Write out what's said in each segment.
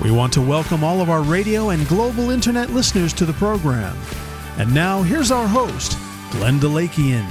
We want to welcome all of our radio and global internet listeners to the program. And now, here's our host, Glenn Delakian.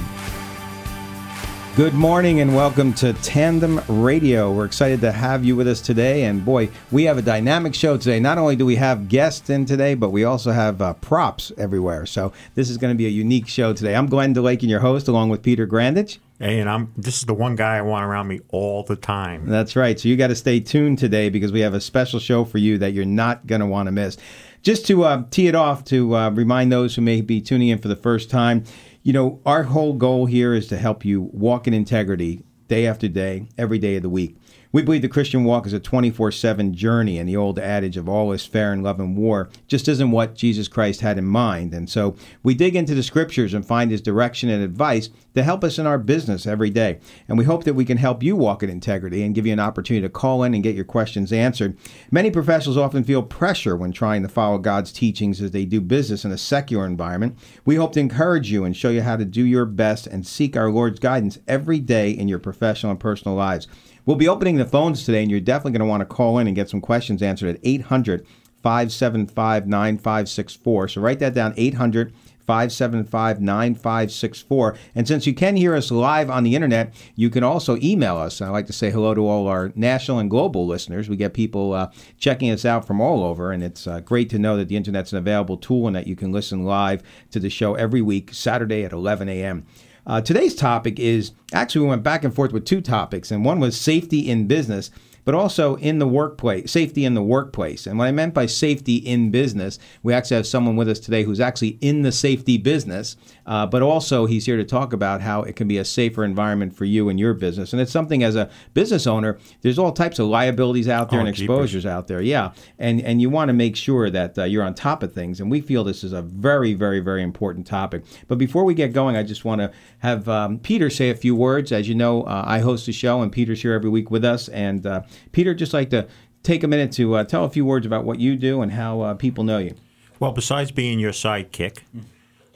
Good morning and welcome to Tandem Radio. We're excited to have you with us today. And boy, we have a dynamic show today. Not only do we have guests in today, but we also have uh, props everywhere. So this is going to be a unique show today. I'm Glenn DeLake and your host, along with Peter Grandich. Hey, and I'm this is the one guy I want around me all the time. That's right. So you got to stay tuned today because we have a special show for you that you're not going to want to miss. Just to uh, tee it off, to uh, remind those who may be tuning in for the first time, you know, our whole goal here is to help you walk in integrity day after day, every day of the week. We believe the Christian walk is a 24 7 journey, and the old adage of all is fair in love and war just isn't what Jesus Christ had in mind. And so we dig into the scriptures and find his direction and advice to help us in our business every day. And we hope that we can help you walk in integrity and give you an opportunity to call in and get your questions answered. Many professionals often feel pressure when trying to follow God's teachings as they do business in a secular environment. We hope to encourage you and show you how to do your best and seek our Lord's guidance every day in your professional and personal lives. We'll be opening the phones today, and you're definitely going to want to call in and get some questions answered at 800 575 9564. So write that down 800 575 9564. And since you can hear us live on the internet, you can also email us. I like to say hello to all our national and global listeners. We get people uh, checking us out from all over, and it's uh, great to know that the internet's an available tool and that you can listen live to the show every week, Saturday at 11 a.m. Uh, today's topic is actually, we went back and forth with two topics, and one was safety in business but also in the workplace, safety in the workplace. And what I meant by safety in business, we actually have someone with us today who's actually in the safety business, uh, but also he's here to talk about how it can be a safer environment for you and your business. And it's something as a business owner, there's all types of liabilities out there Oh, and exposures out there. Yeah, and and you want to make sure that uh, you're on top of things. And we feel this is a very, very, very important topic. But before we get going, I just want to have um, Peter say a few words. As you know, uh, I host the show, and Peter's here every week with us. And uh, Peter, just like to take a minute to uh, tell a few words about what you do and how uh, people know you. Well, besides being your sidekick,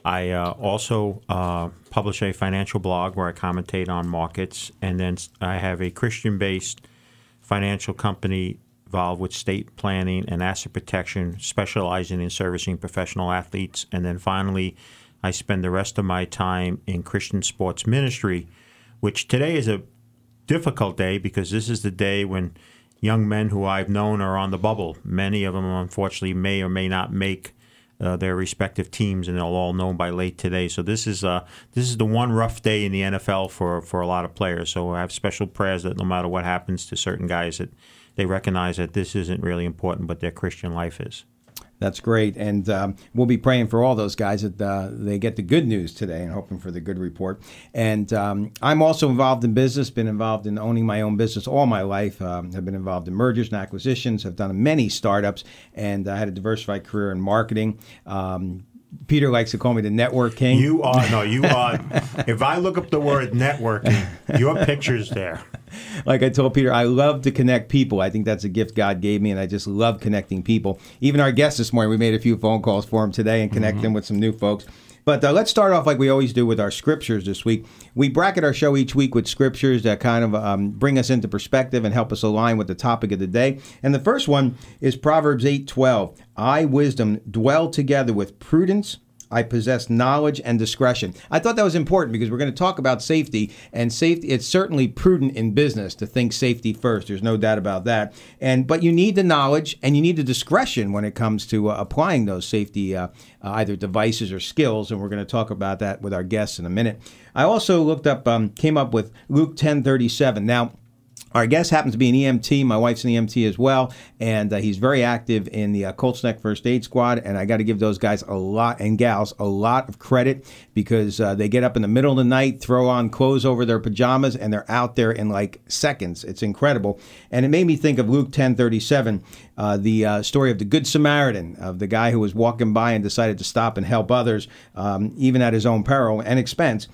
I uh, also publish a financial blog where I commentate on markets, and then I have a Christian-based financial company involved with state planning and asset protection, specializing in servicing professional athletes, and then finally, I spend the rest of my time in Christian sports ministry, which today is a difficult day because this is the day when young men who I've known are on the bubble. Many of them, unfortunately, may or may not make uh, their respective teams, and they'll all know by late today. So this is uh, this is the one rough day in the NFL for for a lot of players. So I have special prayers that no matter what happens to certain guys, that they recognize that this isn't really important, but their Christian life is. That's great. And um, we'll be praying for all those guys that uh, they get the good news today and hoping for the good report. And um, I'm also involved in business, been involved in owning my own business all my life. Um, have been involved in mergers and acquisitions, have done many startups, and I had a diversified career in marketing. Um, Peter likes to call me the network king. You are no, you are. if I look up the word networking, your picture's there. like I told Peter, I love to connect people. I think that's a gift God gave me, and I just love connecting people. Even our guest this morning, we made a few phone calls for him today and connect mm-hmm. him with some new folks. But uh, let's start off like we always do with our scriptures this week. We bracket our show each week with scriptures that kind of um, bring us into perspective and help us align with the topic of the day. And the first one is Proverbs eight twelve. I wisdom dwell together with prudence. I possess knowledge and discretion. I thought that was important because we're going to talk about safety and safety. It's certainly prudent in business to think safety first. There's no doubt about that. And but you need the knowledge and you need the discretion when it comes to uh, applying those safety uh, uh, either devices or skills. And we're going to talk about that with our guests in a minute. I also looked up, um, came up with Luke 10:37. Now our guest happens to be an EMT. My wife's an EMT as well, and uh, he's very active in the uh, Colts Neck First Aid Squad. And I got to give those guys a lot and gals a lot of credit because uh, they get up in the middle of the night, throw on clothes over their pajamas, and they're out there in like seconds. It's incredible, and it made me think of Luke ten thirty seven, uh, the uh, story of the Good Samaritan, of the guy who was walking by and decided to stop and help others, um, even at his own peril and expense.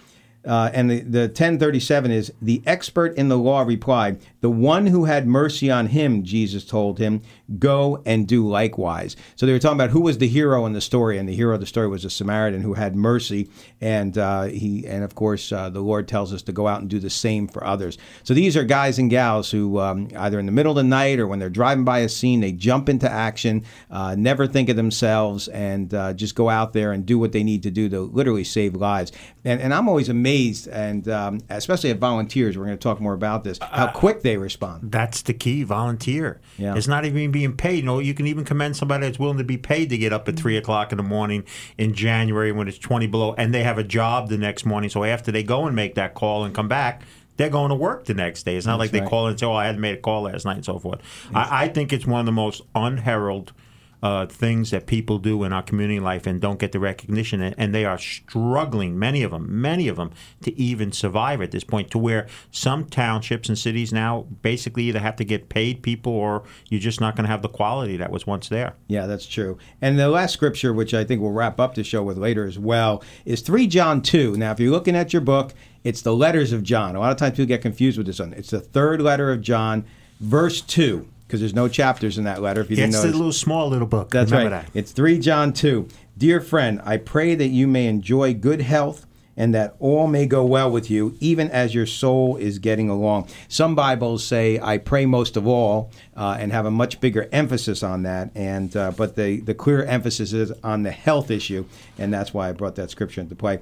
Uh, and the, the 1037 is the expert in the law replied, The one who had mercy on him, Jesus told him, go and do likewise. So they were talking about who was the hero in the story, and the hero of the story was a Samaritan who had mercy, and uh, he, and of course, uh, the Lord tells us to go out and do the same for others. So these are guys and gals who, um, either in the middle of the night or when they're driving by a scene, they jump into action, uh, never think of themselves, and uh, just go out there and do what they need to do to literally save lives. And, and I'm always amazed and um, especially at volunteers, we're going to talk more about this, how Uh, quick they respond. That's the key. Volunteer. Yeah. It's not even being paid. You know, you can even commend somebody that's willing to be paid to get up at three mm-hmm. o'clock in the morning in January when it's twenty below, and they have a job the next morning. So after they go and make that call and come back. They're going to work the next day. It's not like they right. call and say, "Oh, I hadn't made a call last night," and so forth. I, I think it's one of the most unheralded uh, things that people do in our community life and don't get the recognition, and, they are struggling. Many of them, many of them, to even survive at this point. To where some townships and cities now basically either have to get paid people, or you're just not going to have the quality that was once there. Yeah, that's true. And the last scripture, which I think we'll wrap up the show with later as well, is 3 John 2. Now, if you're looking at your book, it's the letters of John. A lot of times people get confused with this one. It's the third letter of John, verse 2, because there's no chapters in that letter. If you didn't It's know, a little small little book. That's Remember right. that. It's 3 John 2. Dear friend, I pray that you may enjoy good health and that all may go well with you, even as your soul is getting along. Some Bibles say, I pray most of all, uh, and have a much bigger emphasis on that. And uh, But the, the clear emphasis is on the health issue, and that's why I brought that scripture into play.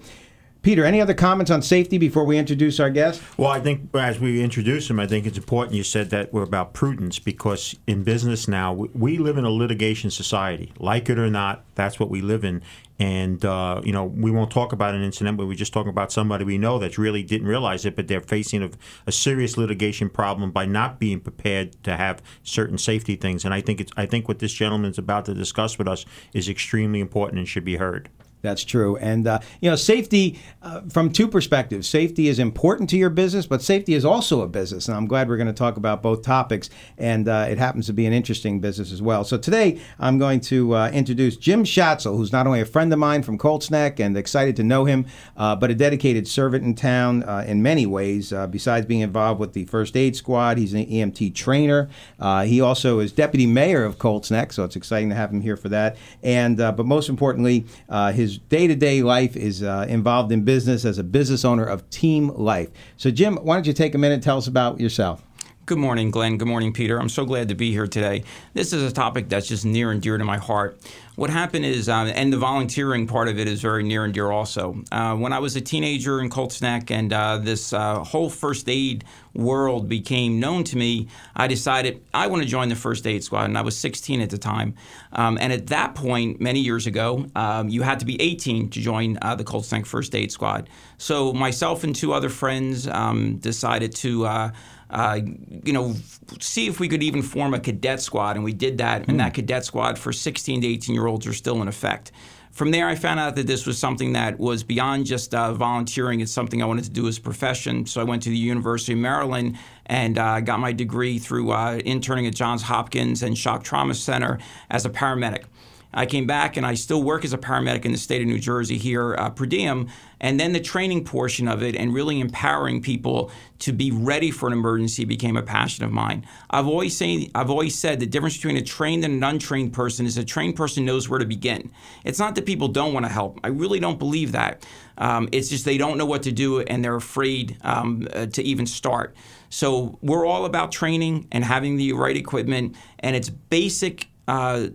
Peter, any other comments on safety before we introduce our guest? Well, I think as we introduce him, I think it's important you said that we're about prudence because in business now, we, live in a litigation society. Like it or not, that's what we live in. And, uh, you know, we won't talk about an incident, but we just talk about somebody we know that really didn't realize it, but they're facing a, a serious litigation problem by not being prepared to have certain safety things. And I think it's, I think what this gentleman's about to discuss with us is extremely important and should be heard. That's true. And, uh, you know, safety uh, from two perspectives. Safety is important to your business, but safety is also a business. And I'm glad we're going to talk about both topics. And uh, it happens to be an interesting business as well. So today I'm going to uh, introduce Jim Schatzel, who's not only a friend of mine from Colts Neck and excited to know him, uh, but a dedicated servant in town uh, in many ways. Besides being involved with the first aid squad, he's an EMT trainer. He also is deputy mayor of Colts Neck, so it's exciting to have him here for that. And but most importantly, uh, his day-to-day life is uh, involved in business as a business owner of Team Life. So, Jim, why don't you take a minute and tell us about yourself? Good morning, Glenn. Good morning, Peter. I'm so glad to be here today. This is a topic that's just near and dear to my heart. What happened is, uh, and the volunteering part of it is very near and dear also. Uh, when I was a teenager in Colts Neck and uh, this uh, whole first aid world became known to me, I decided I want to join the first aid squad, and I was 16 at the time. Um, and at that point, many years ago, um, you had to be 18 to join uh, the Colts Neck First Aid Squad. So myself and two other friends um, decided to. Uh, you know, see if we could even form a cadet squad, and we did that. And that cadet squad for 16 to 18 year olds are still in effect. From there, I found out that this was something that was beyond just uh, volunteering. It's something I wanted to do as a profession. So I went to the University of Maryland and uh, got my degree through uh, interning at Johns Hopkins and Shock Trauma Center as a paramedic. I came back and I still work as a paramedic in the state of New Jersey here uh, per diem. And then the training portion of it and really empowering people to be ready for an emergency became a passion of mine. I've always say, I've always said the difference between a trained and an untrained person is a trained person knows where to begin. It's not that people don't want to help. I really don't believe that. Um, it's just they don't know what to do and they're afraid um, uh, to even start. So we're all about training and having the right equipment, and it's basic. Uh,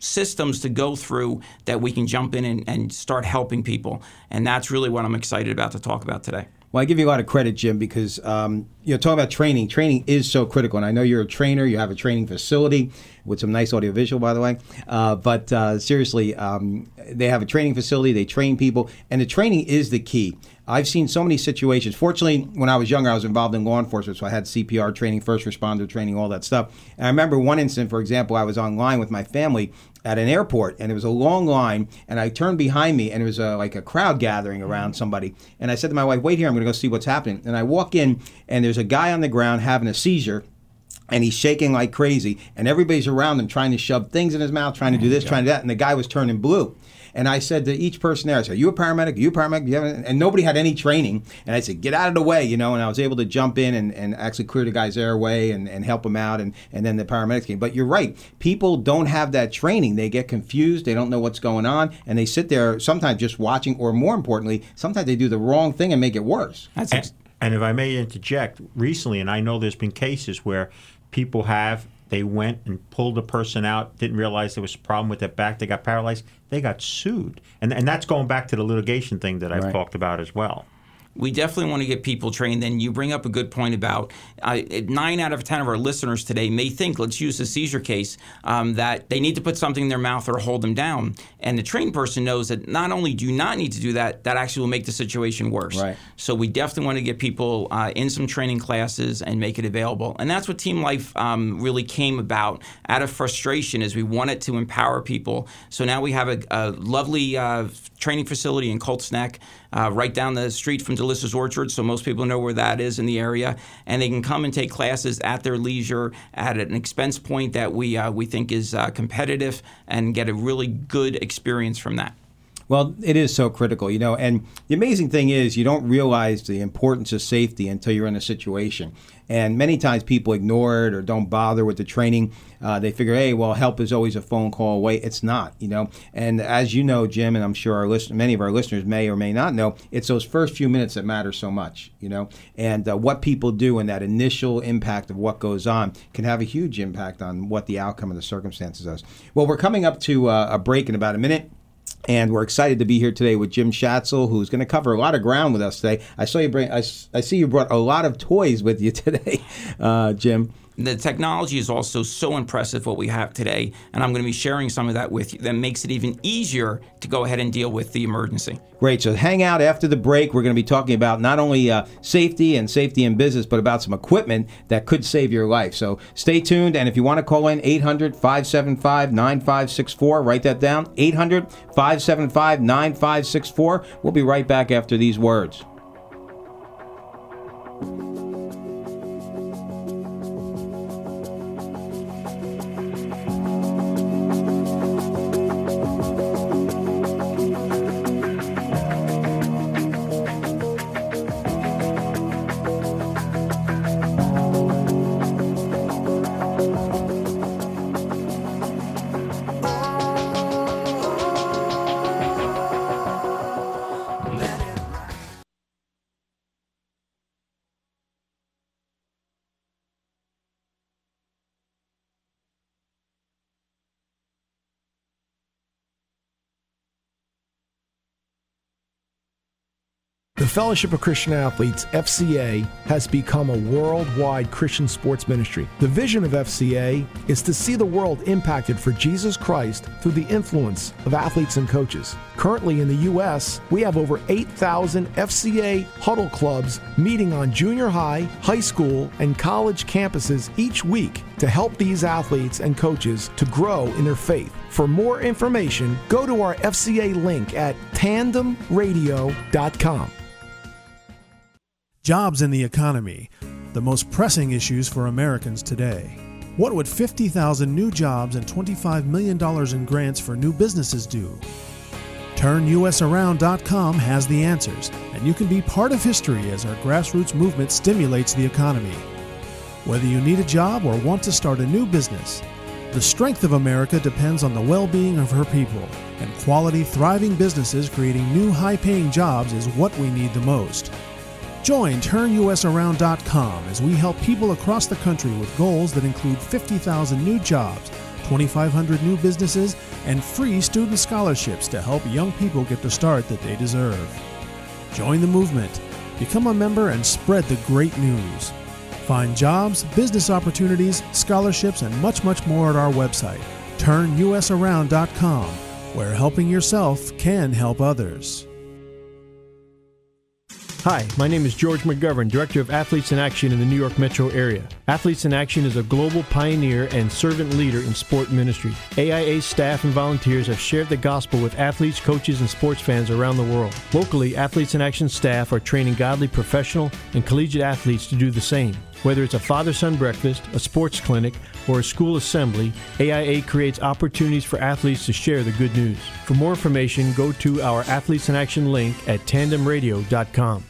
systems to go through that we can jump in and, and start helping people. And that's really what I'm excited about to talk about today. Well, I give you a lot of credit, Jim, because um, you know talking about training. Training is so critical, and I know you're a trainer. You have a training facility with some nice audiovisual, by the way. Uh, but uh, seriously, um, they have a training facility. They train people, and the training is the key. I've seen so many situations. Fortunately, when I was younger, I was involved in law enforcement, so I had CPR training, first responder training, all that stuff. And I remember one incident, for example, I was online with my family at an airport, and it was a long line, and I turned behind me, and it was a, like a crowd gathering around mm-hmm. somebody. And I said to my wife, "Wait here, I'm going to go see what's happening." And I walk in, and there's a guy on the ground having a seizure and he's shaking like crazy, and everybody's around him trying to shove things in his mouth, trying to oh do this, trying to do that, and the guy was turning blue. And I said to each person there, I said, "Are you a paramedic? Are you a paramedic? You and nobody had any training. And I said, "Get out of the way," you know. And I was able to jump in and, and actually clear the guy's airway and, and help him out. And, and then the paramedics came. But you're right. People don't have that training. They get confused. They don't know what's going on, and they sit there sometimes just watching, or more importantly, sometimes they do the wrong thing and make it worse. That's And, and if I may interject, recently, and I know there's been cases where people have they went and pulled a person out, didn't realize there was a problem with their back, they got paralyzed, they got sued, and and that's going back to the litigation thing that I've Right. talked about as well. We definitely want to get people trained. And you bring up a good point about uh, nine out of ten of our listeners today may think, let's use a seizure case, um, that they need to put something in their mouth or hold them down. And the trained person knows that not only do you not need to do that, that actually will make the situation worse. Right. So we definitely want to get people uh, in some training classes and make it available. And that's what Team Life um, really came about out of frustration is we wanted to empower people. So now we have a, a lovely uh, training facility in Colts Neck. Uh, right down the street from Delicious Orchard, so most people know where that is in the area, and they can come and take classes at their leisure at an expense point that we uh, we think is uh, competitive and get a really good experience from that. Well, it is so critical, you know. And the amazing thing is, you don't realize the importance of safety until you're in a situation. And many times people ignore it or don't bother with the training. Uh, they figure, hey, well, help is always a phone call away. It's not, you know. And as you know, Jim, and I'm sure our listen- many of our listeners may or may not know, it's those first few minutes that matter so much, you know. And uh, what people do and that initial impact of what goes on can have a huge impact on what the outcome of the circumstances is. Well, we're coming up to uh, a break in about a minute. And we're excited to be here today with Jim Schatzel, who's going to cover a lot of ground with us today. I saw you bring, I, I see you brought a lot of toys with you today, uh, Jim. The technology is also so impressive what we have today, and I'm going to be sharing some of that with you. That makes it even easier to go ahead and deal with the emergency. Great. So hang out after the break. We're going to be talking about not only uh, safety and safety in business, but about some equipment that could save your life. So stay tuned. And if you want to call in, 800 575 9564, write that down 800 575 9564. We'll be right back after these words. Fellowship of Christian Athletes, FCA, has become a worldwide Christian sports ministry. The vision of FCA is to see the world impacted for Jesus Christ through the influence of athletes and coaches. Currently in the U.S., we have over 8,000 FCA huddle clubs meeting on junior high, high school, and college campuses each week to help these athletes and coaches to grow in their faith. For more information, go to our FCA link at tandemradio.com. Jobs in the economy, the most pressing issues for Americans today. What would 50,000 new jobs and $25 million in grants for new businesses do? TurnUSAround.com has the answers, and you can be part of history as our grassroots movement stimulates the economy. Whether you need a job or want to start a new business, the strength of America depends on the well being of her people, and quality, thriving businesses creating new high paying jobs is what we need the most. Join TurnUSAround.com as we help people across the country with goals that include 50,000 new jobs, 2,500 new businesses, and free student scholarships to help young people get the start that they deserve. Join the movement, become a member, and spread the great news. Find jobs, business opportunities, scholarships, and much, much more at our website, turnusaround.com, where helping yourself can help others. Hi, my name is George McGovern, Director of Athletes in Action in the New York metro area. Athletes in Action is a global pioneer and servant leader in sport ministry. AIA staff and volunteers have shared the gospel with athletes, coaches, and sports fans around the world. Locally, Athletes in Action staff are training godly professional and collegiate athletes to do the same. Whether it's a father son breakfast, a sports clinic, or a school assembly, AIA creates opportunities for athletes to share the good news. For more information, go to our Athletes in Action link at tandemradio.com.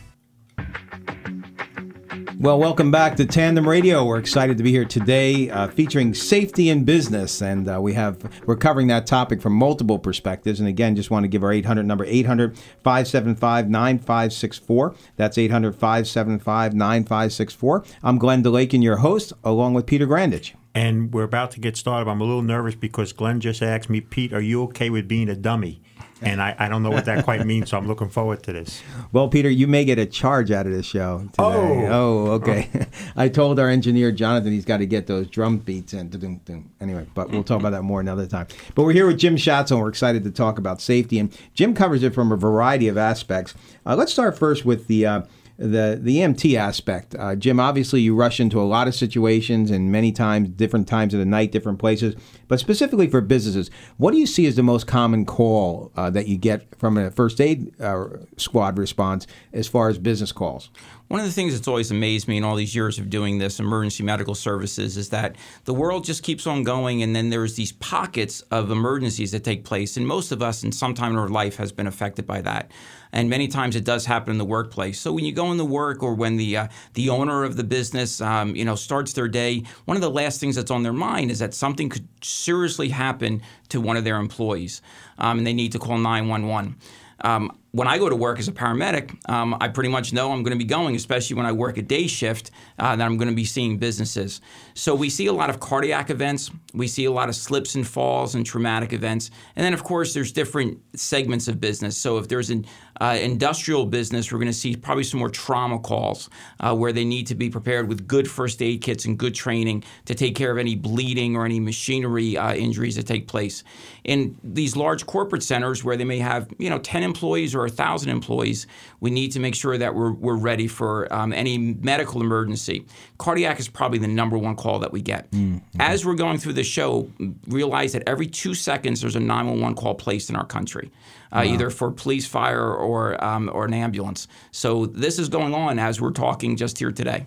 Well, welcome back to Tandem Radio. We're excited to be here today, uh, featuring safety in business, and uh, we have we're covering that topic from multiple perspectives. And again, just want to give our 800 number 800-575-9564. That's 800-575-9564. I'm Glenn DeLakin, your host, along with Peter Grandich. And we're about to get started. I'm a little nervous because Glenn just asked me, Pete, are you okay with being a dummy? And I, I don't know what that quite means, so I'm looking forward to this. Well, Peter, you may get a charge out of this show today. Oh, oh okay. I told our engineer Jonathan he's got to get those drum beats in. Anyway, but we'll talk about that more another time. But we're here with Jim Schatz, and we're excited to talk about safety. And Jim covers it from a variety of aspects. Uh, let's start first with the. Uh, the the EMT aspect, uh, Jim. Obviously, you rush into a lot of situations, and many times, different times of the night, different places. But specifically for businesses, what do you see as the most common call uh, that you get from a first aid uh, squad response as far as business calls? One of the things that's always amazed me in all these years of doing this, emergency medical services, is that the world just keeps on going, and then there's these pockets of emergencies that take place, and most of us, in some time in our life, has been affected by that and many times it does happen in the workplace. So when you go into work or when the uh, the owner of the business um, you know starts their day, one of the last things that's on their mind is that something could seriously happen to one of their employees, um, and they need to call 911. Um, when I go to work as a paramedic, um, I pretty much know I'm going to be going, especially when I work a day shift, uh, that I'm going to be seeing businesses. So we see a lot of cardiac events, we see a lot of slips and falls and traumatic events, and then of course there's different segments of business. So if there's an uh, industrial business, we're going to see probably some more trauma calls uh, where they need to be prepared with good first aid kits and good training to take care of any bleeding or any machinery uh, injuries that take place. In these large corporate centers where they may have you know 10 employees or or a thousand employees, we need to make sure that we're, we're ready for um, any medical emergency. Cardiac is probably the number one call that we get. Mm-hmm. As we're going through the show, realize that every two seconds there's a 911 call placed in our country, uh, wow. either for police, fire, or um, or an ambulance. So this is going on as we're talking just here today.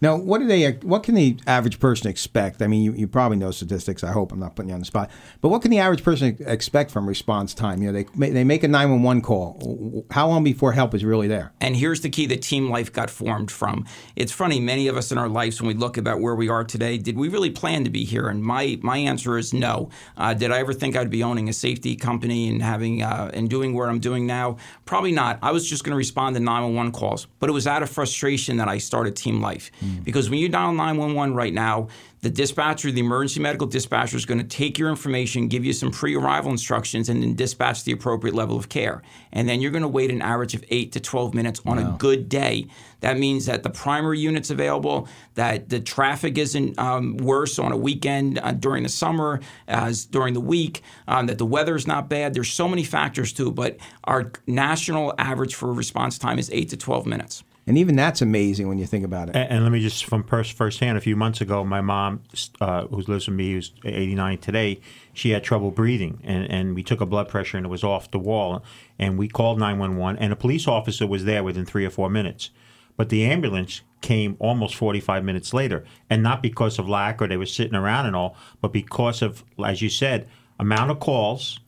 Now, what do they? What can the average person expect? I mean, you, you probably know statistics. I hope I'm not putting you on the spot. But what can the average person expect from response time? You know, they they make a 911 call. How long before help is really there? And here's the key that Team Life got formed from. It's funny. Many of us in our lives, when we look about where we are today, did we really plan to be here? And my my answer is no. Uh, did I ever think I'd be owning a safety company and having uh, and doing what I'm doing now? Probably not. I was just going to respond to 911 calls. But it was out of frustration that I started Team Life. Mm. Mm. Because when you dial 911 right now, the dispatcher, the emergency medical dispatcher, is going to take your information, give you some pre arrival instructions, and then dispatch the appropriate level of care. And then you're going to wait an average of 8 to 12 minutes on wow. a good day. That means that the primary unit's available, that the traffic isn't um, worse on a weekend uh, during the summer as during the week, um, that the weather is not bad. There's so many factors too, but our national average for response time is 8 to 12 minutes. And even that's amazing when you think about it. And, and let me just from first firsthand, a few months ago, my mom, uh, who lives with me, who's 89 today, she had trouble breathing, and, and we took a blood pressure, and it was off the wall. And we called 911, and a police officer was there within three or four minutes. But the ambulance came almost 45 minutes later, and not because of lack or they were sitting around and all, but because of, as you said, amount of calls,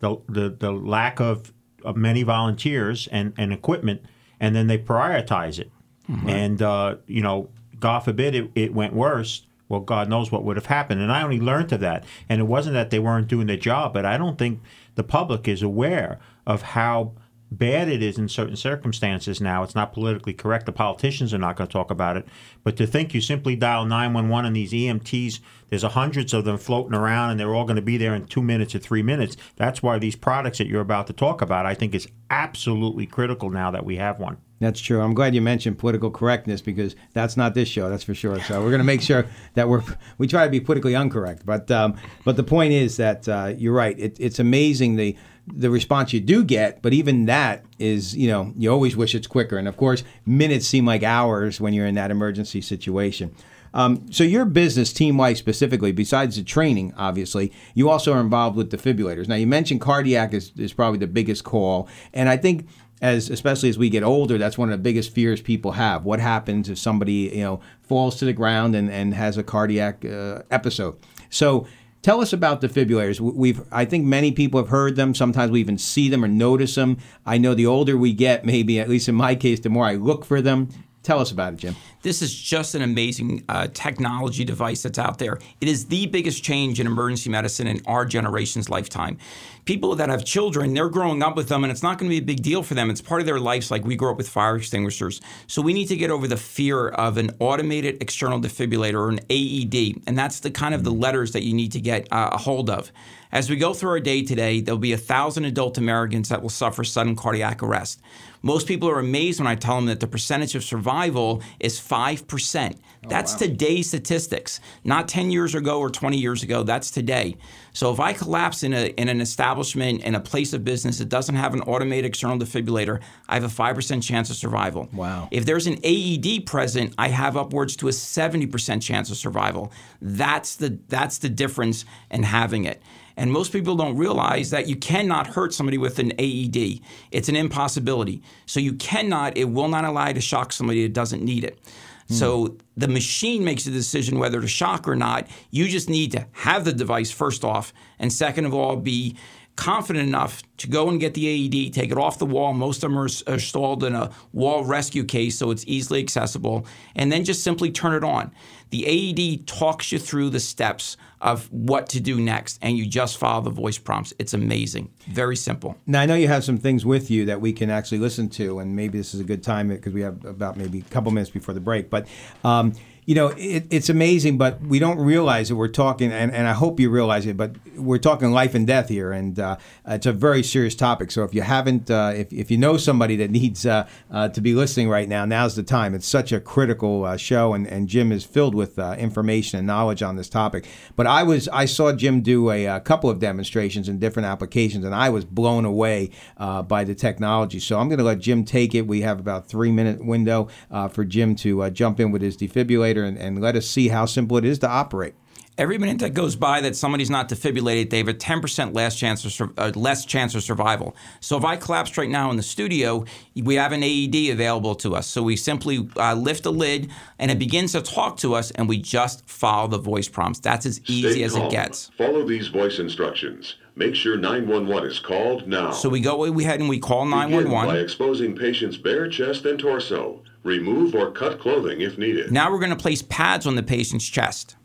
the the, the lack of, of many volunteers and, and equipment – and then they prioritize it. Mm-hmm. And uh, you know, God forbid it, it went worse. Well, God knows what would have happened. And I only learned of that. And it wasn't that they weren't doing their job, but I don't think the public is aware of how bad it is in certain circumstances now. It's not politically correct. The politicians are not going to talk about it. But to think you simply dial 911 and these EMTs, there's hundreds of them floating around and they're all going to be there in two minutes or three minutes. That's why these products that you're about to talk about, I think, is absolutely critical now that we have one. That's true. I'm glad you mentioned political correctness because that's not this show. That's for sure. So we're going to make sure that we're we try to be politically incorrect. But um, but the point is that uh, you're right. It, it's amazing the the response you do get, but even that is, you know, you always wish it's quicker. And of course, minutes seem like hours when you're in that emergency situation. Um, so your business, Team Life specifically, besides the training, obviously, you also are involved with defibrillators. Now you mentioned cardiac is, is probably the biggest call, and I think as especially as we get older, that's one of the biggest fears people have. What happens if somebody you know falls to the ground and, and has a cardiac uh, episode? So Tell us about defibrillators. We've, I think many people have heard them. Sometimes we even see them or notice them. I know the older we get, maybe at least in my case, the more I look for them. Tell us about it, Jim. This is just an amazing uh, technology device that's out there. It is the biggest change in emergency medicine in our generation's lifetime. People that have children, they're growing up with them, and it's not going to be a big deal for them. It's part of their lives, like we grew up with fire extinguishers. So we need to get over the fear of an automated external defibrillator or an AED, and that's the kind of the letters that you need to get uh, a hold of. As we go through our day today, there'll be a thousand adult Americans that will suffer sudden cardiac arrest. Most people are amazed when I tell them that the percentage of survival is 5%. That's wow. today's statistics, not 10 years ago or 20 years ago. That's today. So if I collapse in, a, in an establishment, in a place of business that doesn't have an automated external defibrillator, I have a 5% chance of survival. Wow. If there's an AED present, I have upwards to a 70% chance of survival. That's the, that's the difference in having it. And most people don't realize that you cannot hurt somebody with an AED. It's an impossibility. So you cannot, it will not allow you to shock somebody that doesn't need it. Mm. So the machine makes a decision whether to shock or not. You just need to have the device first off, and second of all, be confident enough to go and get the AED, take it off the wall. Most of them are installed in a wall rescue case, so it's easily accessible, and then just simply turn it on. The AED talks you through the steps of what to do next, and you just follow the voice prompts. It's amazing. Very simple. Now, I know you have some things with you that we can actually listen to, and maybe this is a good time because we have about maybe a couple minutes before the break, but. Um, you know, it, it's amazing, but we don't realize that we're talking, and, and I hope you realize it, but we're talking life and death here, and uh, it's a very serious topic. So if you haven't, uh, if, if you know somebody that needs uh, uh to be listening right now, now's the time. It's such a critical uh, show, and, and Jim is filled with uh, information and knowledge on this topic. But I was, I saw Jim do a, a couple of demonstrations in different applications, and I was blown away by the technology. So I'm going to let Jim take it. We have about three minute window for Jim to jump in with his defibrillator and, and let us see how simple it is to operate. Every minute that goes by that somebody's not defibrillated, they have a 10% less chance of uh, less chance of survival. So if I collapsed right now in the studio, we have an AED available to us. So we simply uh, lift the lid and it begins to talk to us, and we just follow the voice prompts. That's as easy Stay as calm. it gets. Follow these voice instructions. Make sure 911 is called now. So we go we ahead and we call 911 Begin by exposing patient's bare chest and torso. Remove or cut clothing if needed. Now we're going to place pads on the patient's chest.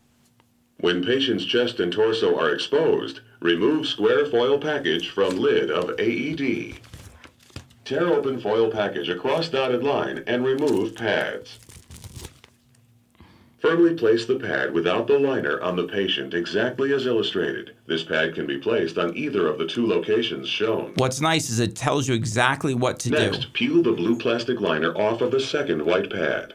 When patient's chest and torso are exposed, remove square foil package from lid of AED. Tear open foil package across dotted line and remove pads. Firmly place the pad without the liner on the patient exactly as illustrated. This pad can be placed on either of the two locations shown. What's nice is it tells you exactly what to Next, do. Next, peel the blue plastic liner off of the second white pad.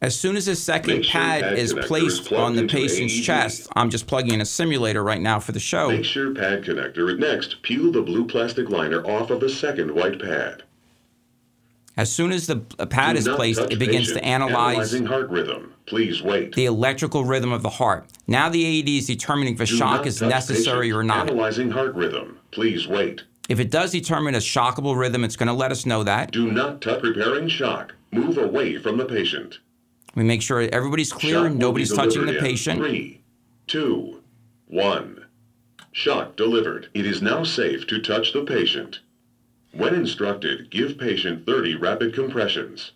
As soon as the second sure pad, pad is placed is on the patient's AED. chest, I'm just plugging in a simulator right now for the show. Make sure pad connector. Next, peel the blue plastic liner off of the second white pad. As soon as the pad is placed, it begins to analyze heart rhythm. Please wait. the electrical rhythm of the heart. Now the AED is determining if a Do shock is necessary patient. or not. Analyzing heart rhythm. Please wait. If it does determine a shockable rhythm, it's going to let us know that. Do not touch preparing shock. Move away from the patient. We make sure everybody's clear shock and nobody's touching the patient. Three, two, one. Shock delivered. It is now safe to touch the patient. When instructed, give patient 30 rapid compressions.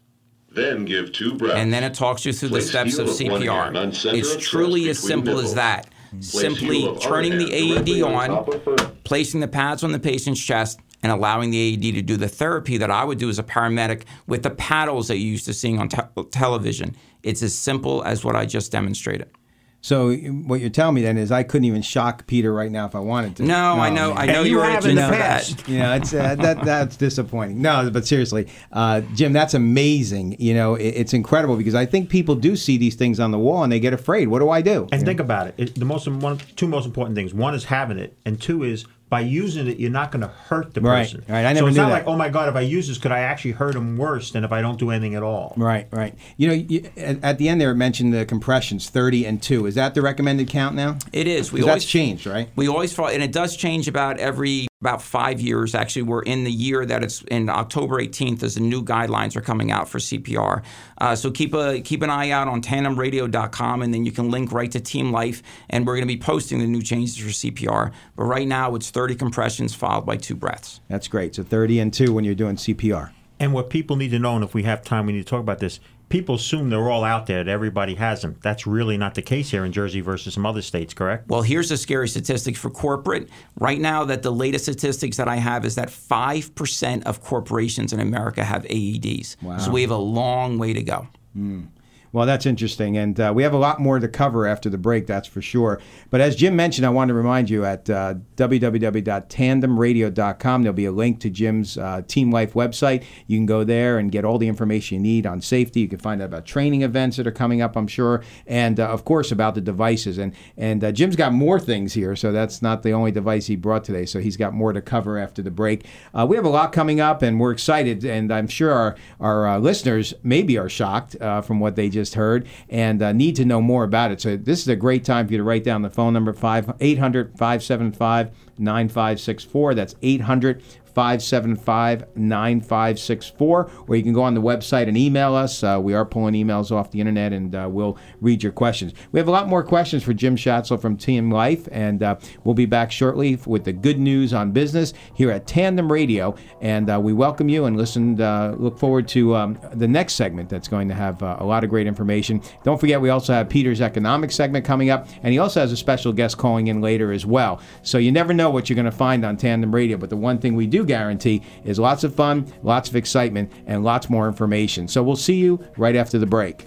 Then give two breaths. And then it talks you through the steps of CPR. It's truly as simple as that. Simply turning the AED on, placing the pads on the patient's chest, and allowing the AED to do the therapy that I would do as a paramedic with the paddles that you used to seeing on te- television. It's as simple as what I just demonstrated. So what you're telling me then is I couldn't even shock Peter right now if I wanted to. No, I know, man. I know And you you're have itching in the for that. you know, it's uh, that that's disappointing. No, but seriously, uh, Jim, that's amazing. You know, it, it's incredible because I think people do see these things on the wall and they get afraid. What do I do? And think about it. it. The most one, two most important things. One is having it, and two is by using it, you're not going to hurt the Right, person. right. I never so it's knew not that. like, oh my god, if I use this, could I actually hurt him worse than if I don't do anything at all? Right, right. You know, you, at, at the end there, it mentioned the compressions, thirty and two. Is that the recommended count now? It is. We 'Cause always that's changed, right? We always follow, and it does change about every about five years. Actually, we're in the year that it's in October 18th as the new guidelines are coming out for CPR. Uh, so keep a keep an eye out on tandemradio.com, and then you can link right to Team Life, and we're going to be posting the new changes for CPR. But right now, it's 30 compressions followed by two breaths. That's great. So thirty and two when you're doing CPR. And what people need to know, and if we have time, we need to talk about this. People assume they're all out there; that everybody has them. That's really not the case here in Jersey versus some other states, correct? Well, here's the scary statistics for corporate. Right now, that the latest statistics that I have is that 5% of corporations in America have AEDs. Wow. So we have a long way to go. Hmm. Well, that's interesting, and uh, we have a lot more to cover after the break. That's for sure. But as Jim mentioned, I want to remind you at uh, www.tandemradio.com. There'll be a link to Jim's uh, Team Life website. You can go there and get all the information you need on safety. You can find out about training events that are coming up, I'm sure, and uh, of course about the devices. And and uh, Jim's got more things here, so that's not the only device he brought today. So he's got more to cover after the break. Uh, we have a lot coming up, and we're excited. And I'm sure our our uh, listeners maybe are shocked from what they just heard and uh, need to know more about it. So this is a great time for you to write down the phone number 5 800 575 9564. That's 800 575 9564. Or you can go on the website and email us. Uh, we are pulling emails off the internet and uh, we'll read your questions. We have a lot more questions for Jim Schatzel from Team Life, and uh, we'll be back shortly with the good news on business here at Tandem Radio. And uh, we welcome you and listen. Uh, look forward to um, the next segment that's going to have uh, a lot of great information. Don't forget, we also have Peter's economic segment coming up, and he also has a special guest calling in later as well. So you never know what you're going to find on Tandem Radio, but the one thing we do guarantee is lots of fun, lots of excitement, and lots more information. So we'll see you right after the break.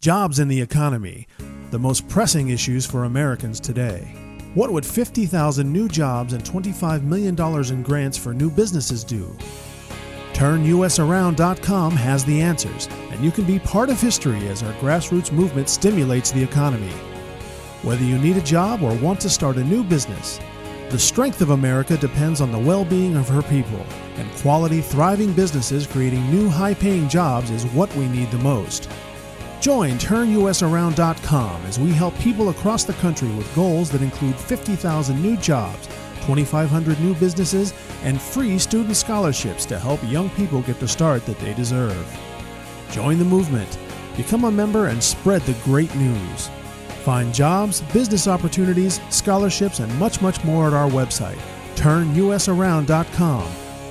Jobs in the economy, the most pressing issues for Americans today. What would 50,000 new jobs and $25 million in grants for new businesses do? TurnUSAround.com has the answers, and you can be part of history as our grassroots movement stimulates the economy. Whether you need a job or want to start a new business, the strength of America depends on the well being of her people, and quality, thriving businesses creating new high paying jobs is what we need the most. Join TurnUSAround.com as we help people across the country with goals that include 50,000 new jobs, 2,500 new businesses, and free student scholarships to help young people get the start that they deserve. Join the movement, become a member, and spread the great news. Find jobs, business opportunities, scholarships, and much, much more at our website, TurnUSAround.com,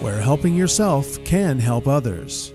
where helping yourself can help others.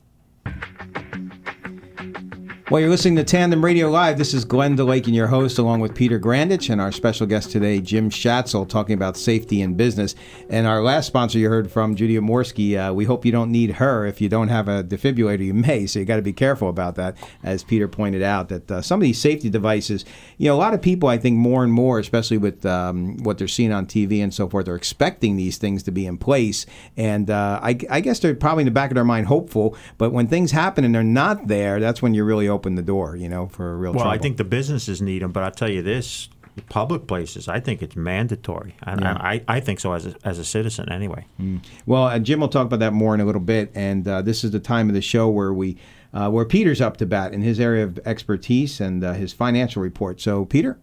Well, you're listening to Tandem Radio Live. This is Glenn DeLake, your host, along with Peter Grandich and our special guest today, Jim Schatzel, talking about safety in business. And our last sponsor you heard from, Judy Amorsky, uh, we hope you don't need her. If you don't have a defibrillator, you may, so you got to be careful about that, as Peter pointed out, that uh, some of these safety devices, you know, a lot of people, I think more and more, especially with um, what they're seeing on TV and so forth, are expecting these things to be in place. And uh, I, I guess they're probably in the back of their mind hopeful, but when things happen and they're not there, that's when you're really open the door, you know, for real Well, trouble. I think the businesses need them, but I'll tell you this: public places, I think it's mandatory. And Yeah. I, I think so as a, as a citizen, anyway. Well, uh, Jim will talk about that more in a little bit, and uh, this is the time of the show where we, uh, where Peter's up to bat in his area of expertise and uh, his financial report. So, Peter.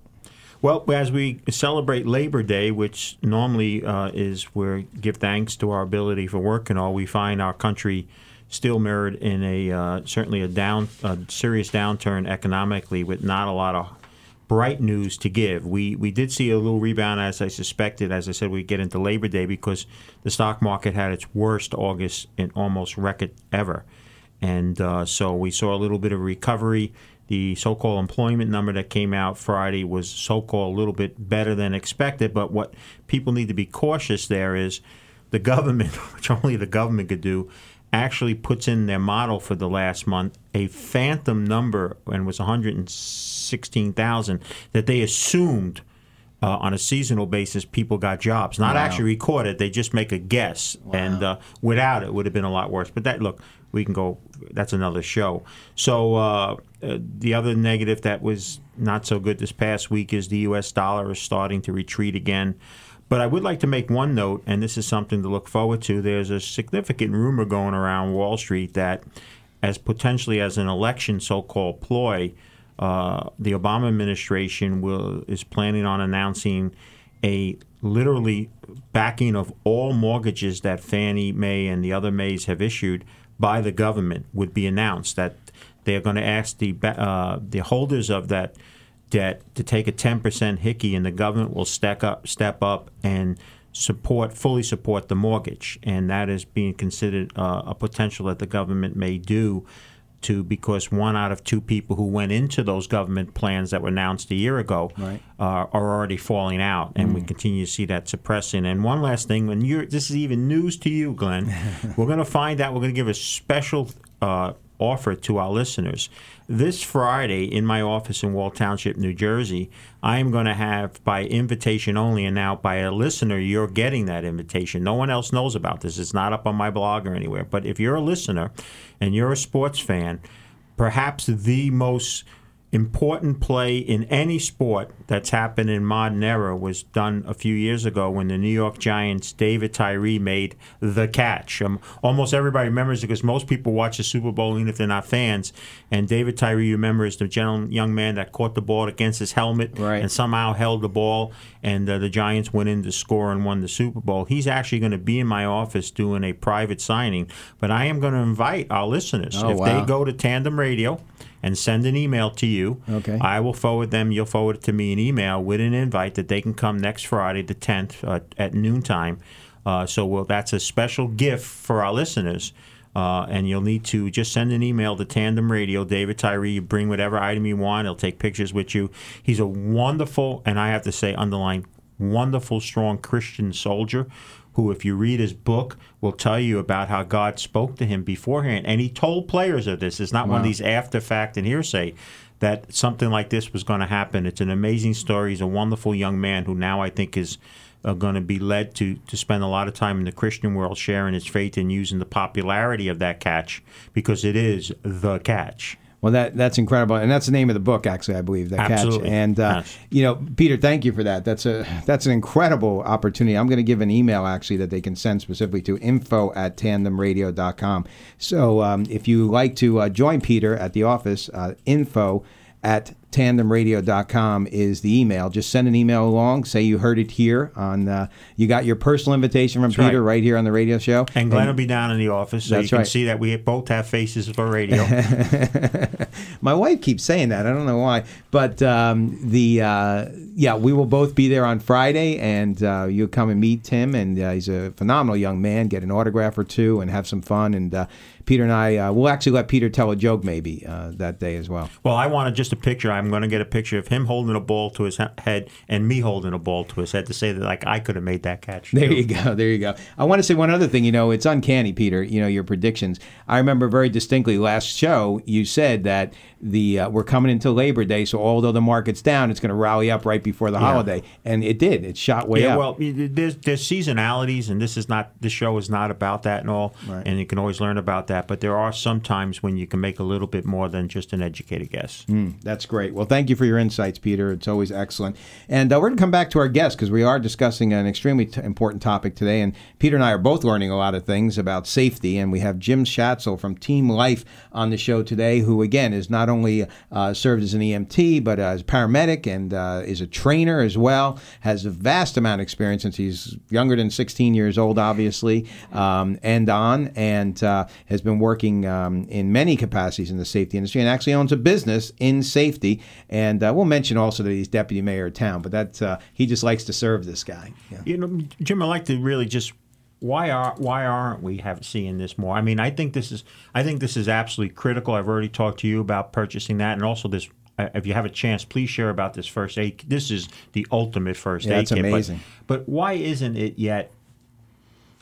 Well, as we celebrate Labor Day, which normally uh, is where give thanks to our ability for work and all, we find our country still mirrored in a uh, certainly a down, a serious downturn economically, with not a lot of bright news to give. We we did see a little rebound, as I suspected. As I said, we get into Labor Day because the stock market had its worst August in almost record ever, and uh, so we saw a little bit of recovery. The so-called employment number that came out Friday was so-called a little bit better than expected. But what people need to be cautious there is the government, which only the government could do, actually puts in their model for the last month a phantom number and was 116,000 that they assumed uh, on a seasonal basis people got jobs. Not Wow. actually recorded, they just make a guess. And uh, without it would have been a lot worse. But that look, we can go that's another show. So uh, uh, the other negative that was not so good this past week is the US dollar is starting to retreat again. But I would like to make one note, and this is something to look forward to. There's a significant rumor going around Wall Street that, as potentially as an election so-called ploy, uh, the Obama administration will is planning on announcing a literally backing of all mortgages that Fannie Mae and the other Mays have issued by the government would be announced that they're going to ask the uh, the holders of that debt to take a 10% hickey and the government will step up step up and support fully support the mortgage and that is being considered uh, a potential that the government may do to because one out of two people who went into those government plans that were announced a year ago Right. uh, are already falling out, and we continue to see that suppressing. And one last thing, when you're this is even news to you, Glenn, we're going to find out. We're going to give a special uh, offer to our listeners this Friday in my office in Wall Township, New Jersey. I am going to have by invitation only, and now by a listener, you're getting that invitation. No one else knows about this. It's not up on my blog or anywhere. But if you're a listener and you're a sports fan, perhaps the most important play in any sport that's happened in modern era was done a few years ago when the New York Giants David Tyree made the catch. Um, almost everybody remembers it because most people watch the Super Bowl even if they're not fans. And David Tyree, you remember, is the gentle young man that caught the ball against his helmet and somehow held the ball, and uh, the Giants went in to score and won the Super Bowl. He's actually going to be in my office doing a private signing, but I am going to invite our listeners Oh, if wow. they go to Tandem Radio and send an email to you. Okay. I will forward them. You'll forward it to me an email with an invite that they can come next Friday, the 10th, uh, at noontime. Uh, so we'll, that's a special gift for our listeners. Uh, and you'll need to just send an email to Tandem Radio, David Tyree. You bring whatever item you want. He'll take pictures with you. He's a wonderful, and I have to say, underline, wonderful, strong Christian soldier who, if you read his book, will tell you about how God spoke to him beforehand. And he told players of this. It's not one of these after fact and hearsay that something like this was going to happen. It's an amazing story. He's a wonderful young man who now I think is uh, going to be led to, to spend a lot of time in the Christian world sharing his faith and using the popularity of that catch because it is the catch. Well, that that's incredible, and that's the name of the book, actually, I believe. That Absolutely. catch, and uh, Yes. you know, Peter, thank you for that. That's a that's an incredible opportunity. I'm going to give an email actually that they can send specifically to info at tandemradio.com. So um, if you like to uh, join Peter at the office, uh, info at tandemradio.com is the email. Just send an email along. Say you heard it here on. Uh, you got your personal invitation from That's. Peter right. here on the radio show. And Glenn will be down in the office so you can right. see that we both have faces for radio. My wife keeps saying that. I don't know why, but um, the uh, yeah, we will both be there on Friday, and uh, you'll come and meet Tim, and uh, he's a phenomenal young man. Get an autograph or two, and have some fun. And uh, Peter and I, uh, we'll actually let Peter tell a joke maybe uh, that day as well. Well, I wanted just a picture. I'm going to get a picture of him holding a ball to his head and me holding a ball to his head to say that like I could have made that catch. There too. you go. There you go. I want to say one other thing. You know, it's uncanny, Peter. You know, your predictions. I remember very distinctly last show you said that the uh, we're coming into Labor Day, so although the market's down, it's going to rally up right before the Yeah. holiday, and it did. It shot way yeah, up. well, there's there's seasonalities, and this is not the show is not about that and all, Right. and you can always learn about that. But there are some times when you can make a little bit more than just an educated guess. Mm, that's great. Well, thank you for your insights, Peter. It's always excellent. And uh, we're going to come back to our guest because we are discussing an extremely t- important topic today. And Peter and I are both learning a lot of things about safety. And we have Jim Schatzel from Team Life on the show today, who, again, is not only uh, served as an EMT, but uh, as a paramedic and uh, is a trainer as well, has a vast amount of experience since he's younger than 16 years old, obviously, um, and on, and uh, has been working um, in many capacities in the safety industry and actually owns a business in safety. And uh, we'll mention also that he's deputy mayor of town, but that uh, he just likes to serve this guy. Yeah. You know, Jim, I like to really just why are why aren't we have seeing this more? I mean, I think this is I think this is absolutely critical. I've already talked to you about purchasing that, and also this. uh, If you have a chance, please share about this first aid. This is the ultimate first Yeah, aid it's kit. but- amazing. But, why isn't it yet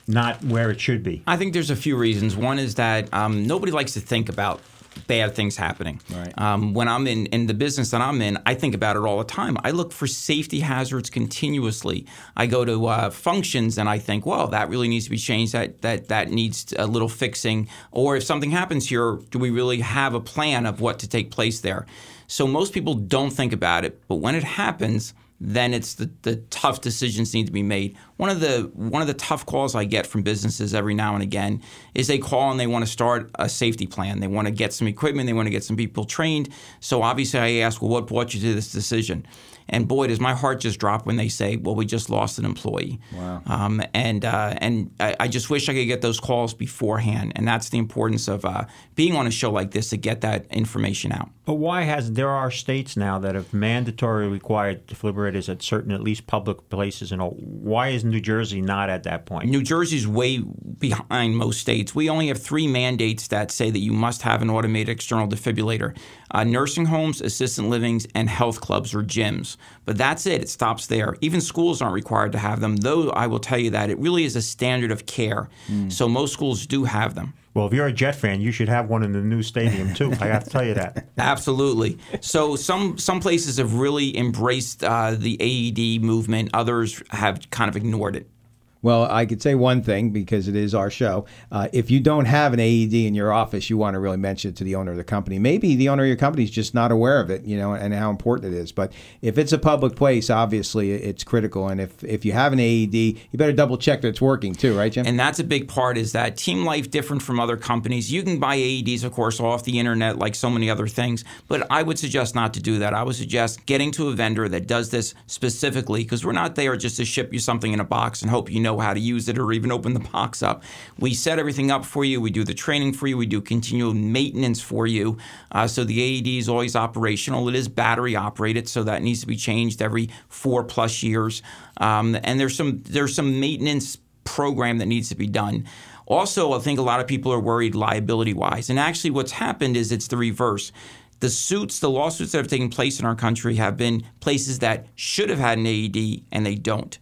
not where it should be? I think there's a few reasons. One is that um, nobody likes to think about bad things happening. Right. Um, when I'm in, in the business that I'm in, I think about it all the time. I look for safety hazards continuously. I go to uh, functions and I think, well, that really needs to be changed. That that that needs a little fixing. Or if something happens here, do we really have a plan of what to take place there? So most people don't think about it, but when it happens, then it's the, the tough decisions need to be made. One of the one of the tough calls I get from businesses every now and again is they call and they want to start a safety plan. They want to get some equipment, they want to get some people trained. So obviously I ask, well, what brought you to this decision? And boy, does my heart just drop when they say, "Well, we just lost an employee." Wow. Um, and uh, and I, I just wish I could get those calls beforehand. And that's the importance of uh, being on a show like this to get that information out. But why has there are states now that have mandatory required defibrillators at certain at least public places and all. Why is New Jersey not at that point? New Jersey's way behind most states. We only have three mandates that say that you must have an automated external defibrillator uh, nursing homes, assistant livings, and health clubs or gyms. But that's it, it stops there. Even schools aren't required to have them, though I will tell you that it really is a standard of care. So most schools do have them. Well, if you're a Jet fan, you should have one in the new stadium too. I got to tell you that. Absolutely. So some some places have really embraced uh, the AED movement. Others have kind of ignored it. Well, I could say one thing because it is our show. Uh, if you don't have an AED in your office, you want to really mention it to the owner of the company. Maybe the owner of your company is just not aware of it, you know, and how important it is. But if it's a public place, obviously it's critical. And if, if you have an AED, you better double check that it's working too, right, Jim? And that's a big part is that Team Life different from other companies. You can buy AEDs, of course, off the internet like so many other things, but I would suggest not to do that. I would suggest getting to a vendor that does this specifically because we're not there just to ship you something in a box and hope you know how to use it or even open the box up. We set everything up for you. We do the training for you. We do continual maintenance for you. Uh, so the AED is always operational. It is battery operated, so that needs to be changed every four plus years. Um, and there's some there's some maintenance program that needs to be done. Also, I think a lot of people are worried liability wise. And actually, what's happened is it's the reverse. The suits, the lawsuits that have taken place in our country have been places that should have had an AED and they don't.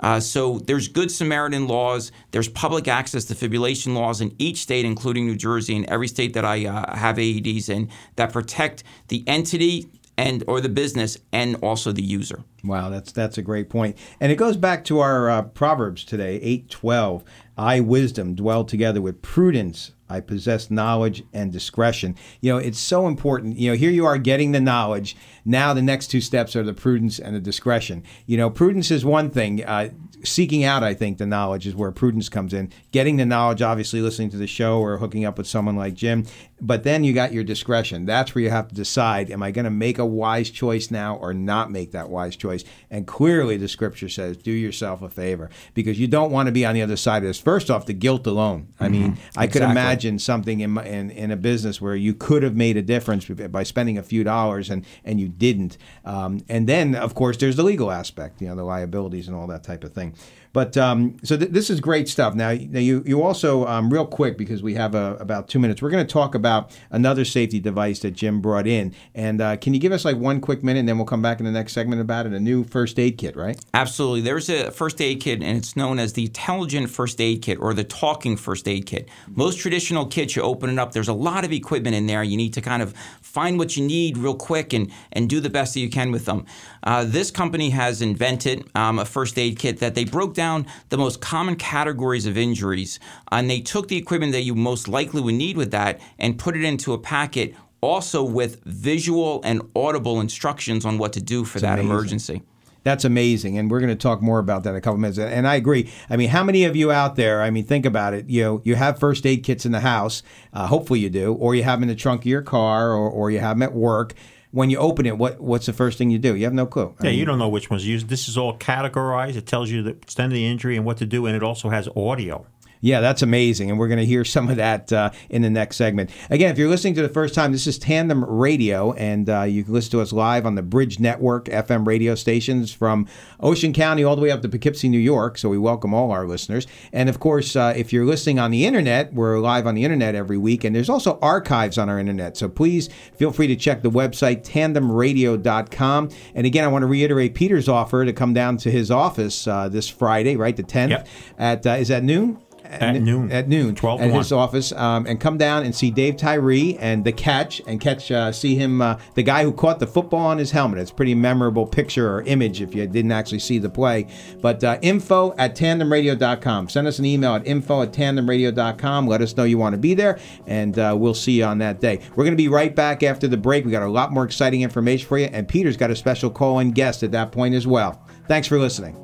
Uh, so there's Good Samaritan laws. There's public access defibrillation laws in each state, including New Jersey and every state that I uh, have AEDs in, that protect the entity and or the business and also the user. Wow, that's that's a great point. and it goes back to our uh, proverbs today. Eight twelve. I wisdom dwell together with prudence. I possess knowledge and discretion. You know, it's so important. You know, here you are getting the knowledge. Now the next two steps are the prudence and the discretion. You know, prudence is one thing. Uh, seeking out, I think, the knowledge is where prudence comes in. Getting the knowledge, obviously, listening to the show or hooking up with someone like Jim. But then you got your discretion. That's where you have to decide: Am I going to make a wise choice now or not make that wise choice? And clearly, the scripture says, "Do yourself a favor," because you don't want to be on the other side of this. First off, the guilt alone. I mean, I could imagine something in, my, in in a business where you could have made a difference by spending a few dollars and and you didn't. Um, and then, of course, there's the legal aspect. You know, the liabilities and all that type of thing. But um, so th- this is great stuff. Now, now you you also um, real quick because we have uh, about two minutes. We're going to talk about another safety device that Jim brought in. And uh, can you give us like one quick minute, and then we'll come back in the next segment about it? A new first aid kit, right? Absolutely. There's a first aid kit, and it's known as the Intelligent First Aid Kit or the Talking First Aid Kit. Most traditional kits, you open it up, there's a lot of equipment in there. You need to kind of find what you need real quick and, and do the best that you can with them. Uh, this company has invented um, a first aid kit that they broke down the most common categories of injuries, and they took the equipment that you most likely would need with that and put it into a packet also with visual and audible instructions on what to do for It's that amazing. emergency. That's amazing, and we're going to talk more about that in a couple minutes. And I agree. I mean, how many of you out there? I mean, think about it. You know, you have first aid kits in the house. Uh, hopefully, you do, or you have them in the trunk of your car, or, or you have them at work. When you open it, what what's the first thing you do? You have no clue. I Yeah, mean, you don't know which ones to use. This is all categorized. It tells you the extent of the injury and what to do, and it also has audio. Yeah, that's amazing. And we're going to hear some of that uh, in the next segment. Again, if you're listening to the first time, this is Tandem Radio, and uh, you can listen to us live on the Bridge Network FM radio stations from Ocean County all the way up to Poughkeepsie, New York. So we welcome all our listeners. And of course, uh, if you're listening on the internet, we're live on the internet every week, and there's also archives on our internet. So please feel free to check the website, tandemradio.com. And again, I want to reiterate Peter's offer to come down to his office uh, this Friday, right, the 10th, Yep. at, uh, is that noon? At noon. At noon. 12 to at his 1. office um, and come down and see Dave Tyree and the catch and catch uh, see him uh, the guy who caught the football on his helmet. It's a pretty memorable picture or image if you didn't actually see the play. But uh, info at tandemradio.com. Send us an email at info at tandemradio.com. Let us know you want to be there and uh, we'll see you on that day. We're going to be right back after the break. We got a lot more exciting information for you and Peter's got a special call-in guest at that point as well. Thanks for listening.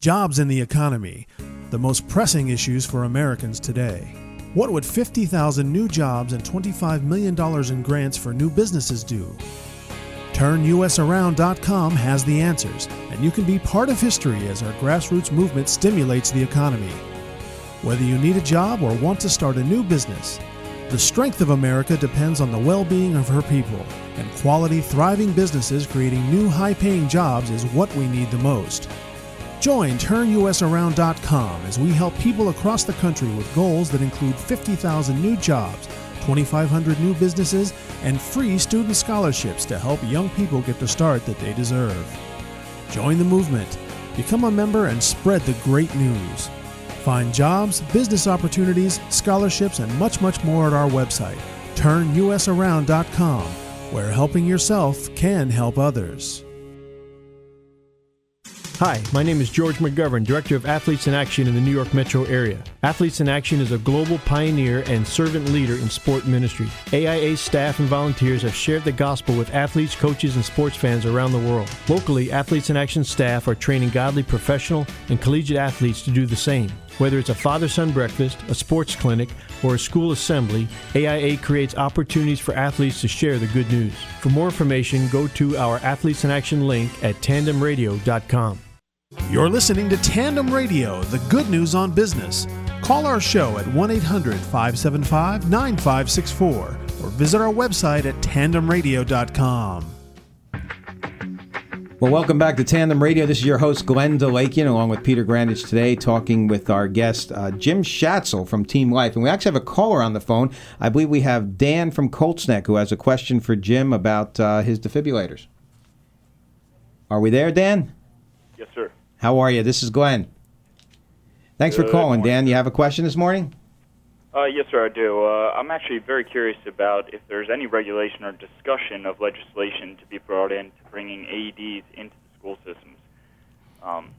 Jobs in the economy, the most pressing issues for Americans today. What would 50,000 new jobs and $25 million in grants for new businesses do? TurnUSAround.com has the answers, and you can be part of history as our grassroots movement stimulates the economy. Whether you need a job or want to start a new business, the strength of America depends on the well being of her people, and quality, thriving businesses creating new high paying jobs is what we need the most. Join TurnUSAround.com as we help people across the country with goals that include 50,000 new jobs, 2,500 new businesses, and free student scholarships to help young people get the start that they deserve. Join the movement, become a member, and spread the great news. Find jobs, business opportunities, scholarships, and much, much more at our website, TurnUSAround.com, where helping yourself can help others. Hi, my name is George McGovern, Director of Athletes in Action in the New York metro area. Athletes in Action is a global pioneer and servant leader in sport ministry. AIA staff and volunteers have shared the gospel with athletes, coaches, and sports fans around the world. Locally, Athletes in Action staff are training godly professional and collegiate athletes to do the same. Whether it's a father son breakfast, a sports clinic, or a school assembly, AIA creates opportunities for athletes to share the good news. For more information, go to our Athletes in Action link at tandemradio.com. You're listening to Tandem Radio, the good news on business. Call our show at 1 800 575 9564 or visit our website at tandemradio.com. Well, welcome back to Tandem Radio. This is your host, Glenn Delakian, along with Peter Grandich today, talking with our guest, uh, Jim Schatzel from Team Life. And we actually have a caller on the phone. I believe we have Dan from Colts Neck who has a question for Jim about uh, his defibrillators. Are we there, Dan? Yes, sir. How are you? This is Glenn. Thanks for calling, morning. Dan. You have a question this morning? Uh, yes, sir, I do. Uh, I'm actually very curious about if there's any regulation or discussion of legislation to be brought in to bringing AEDs into the school systems, um,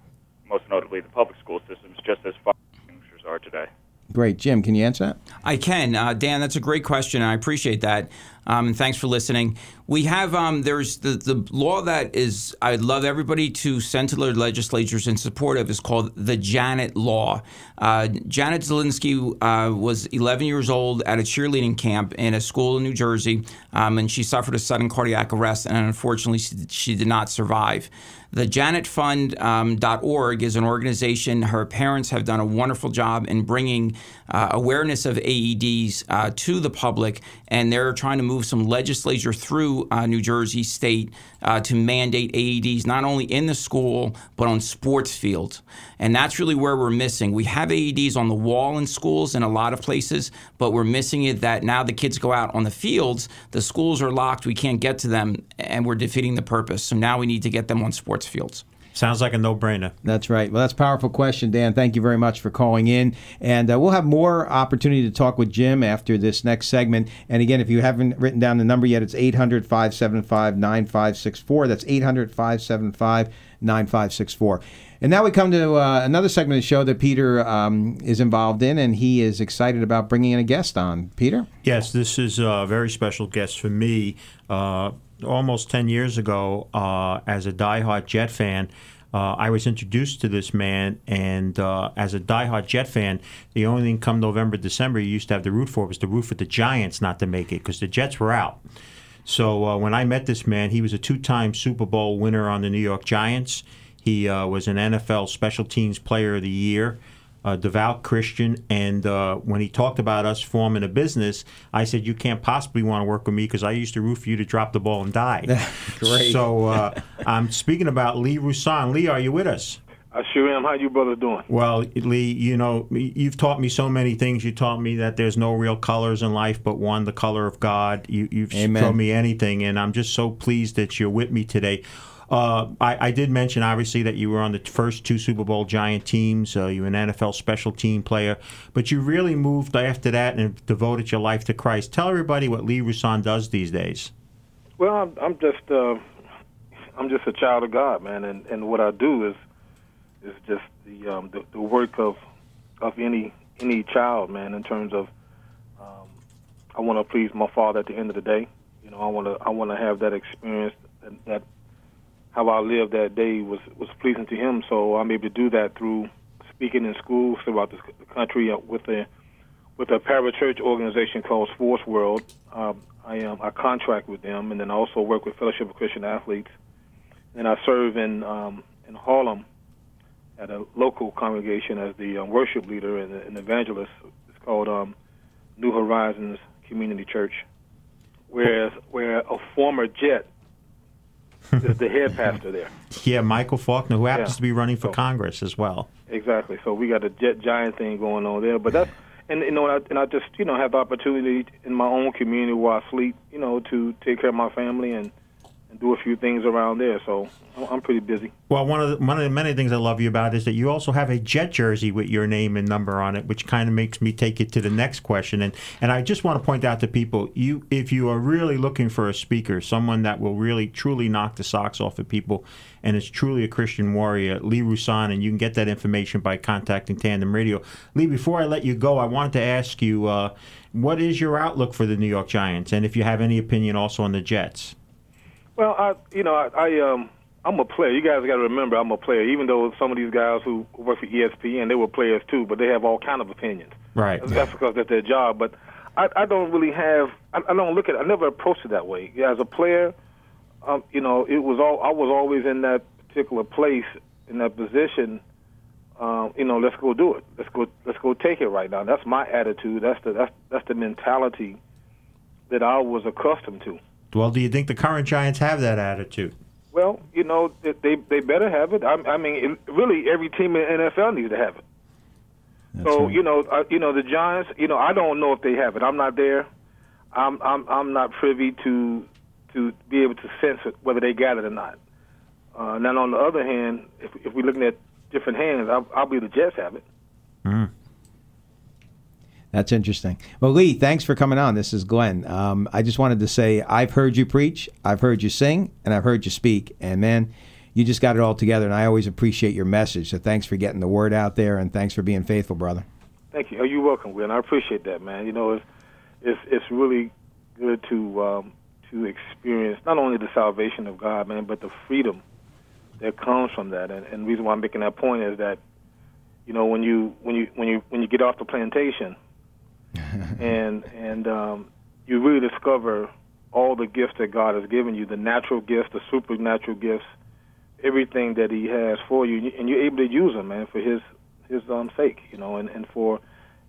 most notably the public school systems, just as fire extinguishers legislators are today? Great, Jim. Can you answer that? I can, uh, Dan. That's a great question. I appreciate that, um, and thanks for listening. We have um, there's the the law that is I'd love everybody to send to their legislatures in support of is called the Janet Law. Uh, Janet Zilinski uh, was 11 years old at a cheerleading camp in a school in New Jersey, um, and she suffered a sudden cardiac arrest, and unfortunately, she, she did not survive. The JanetFund.org um, is an organization. Her parents have done a wonderful job in bringing uh, awareness of AEDs uh, to the public, and they're trying to move some legislature through uh, New Jersey State uh, to mandate AEDs not only in the school but on sports fields. And that's really where we're missing. We have AEDs on the wall in schools in a lot of places, but we're missing it that now the kids go out on the fields, the schools are locked, we can't get to them, and we're defeating the purpose. So now we need to get them on sports fields. Sounds like a no-brainer. That's right. Well, that's a powerful question, Dan. Thank you very much for calling in, and uh, we'll have more opportunity to talk with Jim after this next segment. And again, if you haven't written down the number yet, it's 800-575-9564. That's 800-575-9564. And now we come to uh, another segment of the show that Peter um, is involved in, and he is excited about bringing in a guest on. Peter? Yes, this is a very special guest for me. Uh, almost 10 years ago, uh, as a diehard Jet fan, uh, I was introduced to this man, and uh, as a diehard Jet fan, the only thing come November, December you used to have to root for was to root for the Giants not to make it because the Jets were out. So uh, when I met this man, he was a two-time Super Bowl winner on the New York Giants. He uh, was an NFL Special Teams Player of the Year a devout Christian, and uh, when he talked about us forming a business, I said, "You can't possibly want to work with me because I used to root for you to drop the ball and die." Great. So uh, I'm speaking about Lee Rouson. Lee, are you with us? I sure am. How you brother doing? Well, Lee, you know, you've taught me so many things. You taught me that there's no real colors in life but one, the color of God. You, you've Amen. shown me anything, and I'm just so pleased that you're with me today. Uh, I, I, did mention, obviously, that you were on the first two Super Bowl Giant teams. Uh, you were an NFL special team player, but you really moved after that and devoted your life to Christ. Tell everybody what Lee Rouson does these days. Well, I'm, I'm just uh, I'm just a child of God, man, and, and what I do is is just the, um, the the work of of any any child, man. In terms of um, I want to please my Father at the end of the day. You know, I want to I want to have that experience that, that how I lived that day was was pleasing to him. So I'm able to do that through speaking in schools throughout the country uh, with a with a parachurch organization called Sports World. Um, I um, I contract with them, and then I also work with Fellowship of Christian Athletes. And I serve in um, in Harlem at a local congregation as the um, worship leader and an evangelist. It's called um, New Horizons Community Church, whereas where a former Jet is the head pastor there. Yeah, Michael Faulkner, who happens Yeah. to be running for So- Congress as well. Exactly. So we got a jet giant thing going on there, but that's and you know and I, and I just you know have the opportunity in my own community where I sleep, you know, to take care of my family and and do a few things around there. So I'm- pretty busy. Well, one of the, one of the many things I love you about is that you also have a Jet jersey with your name and number on it, which kind of makes me take it to the next question. And and I just want to point out to people, you if you are really looking for a speaker, someone that will really truly knock the socks off of people, and is truly a Christian warrior, Lee Rouson, and you can get that information by contacting Tandem Radio. Lee, before I let you go, I wanted to ask you, uh, what is your outlook for the New York Giants, and if you have any opinion also on the Jets? Well, I you know I, I um I'm a player. You guys got to remember I'm a player. Even though some of these guys who work for ESPN they were players too, but they have all kind of opinions. Right. That's because that's their job. But I, I don't really have. I, I don't look at. I never approached it that way. As a player, um, you know, it was all. I was always in that particular place in that position. Um, you know, let's go do it. Let's go. Let's go take it right now. That's my attitude. That's the that's that's the mentality that I was accustomed to. Well, do you think the current Giants have that attitude? Well, you know, they they, better have it. I, I mean, it, really, every team in the NFL needs to have it. so you know, uh, you know, the Giants. You know, I don't know if they have it. I'm not there. I'm I'm I'm not privy to to be able to sense it, whether they got it or not. Uh, now, on the other hand, if if we're looking at different hands, I, I believe the Jets have it. That's interesting. Well, Lee, thanks for coming on. This is Glenn. Um, I just wanted to say I've heard you preach, I've heard you sing, and I've heard you speak. And man, you just got it all together. And I always appreciate your message. So thanks for getting the word out there, and thanks for being faithful, brother. Thank you. Oh, you're welcome, Glenn. I appreciate that, man. You know, it's it's it's really good to um, to experience not only the salvation of God, man, but the freedom that comes from that. And, and the reason why I'm making that point is that, you know, when you when you when you when you get off the plantation, and and um, you really discover all the gifts that God has given you, the natural gifts, the supernatural gifts, everything that He has for you, and you're able to use them, man, for His His um, sake, you know, and, and for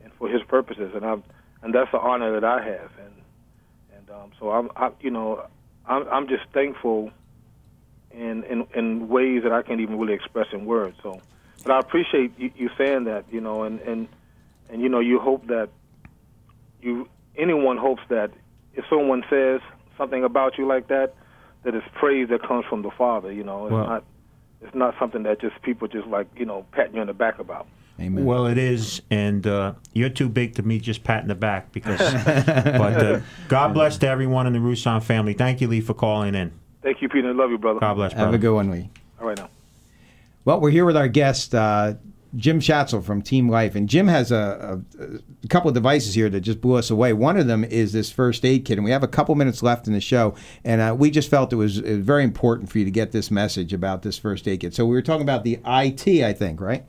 and for His purposes. And I and that's the honor that I have, and and um, so I'm, I, you know, I'm I'm just thankful in in in ways that I can't even really express in words. So, but I appreciate you, you saying that, you know, and and and you know, you hope that you anyone hopes that if someone says something about you like that, that it's praise that comes from the Father. You know, it's Well- not it's not something that just people just like you know patting you on the back about. Amen. Well, it is, and uh, you're too big to me just patting the back because. but uh, God bless to everyone in the Rouson family. Thank you, Lee, for calling in. Thank you, Peter. Love you, brother. God bless, brother. Have a good one, Lee. All right now. Well, we're here with our guest, uh, Jim Schatzel from Team Life. And Jim has a, a, a couple of devices here that just blew us away. One of them is this first aid kit. And we have a couple minutes left in the show. And uh, we just felt it was, very important for you to get this message about this first aid kit. So we were talking about the IT, I think, right?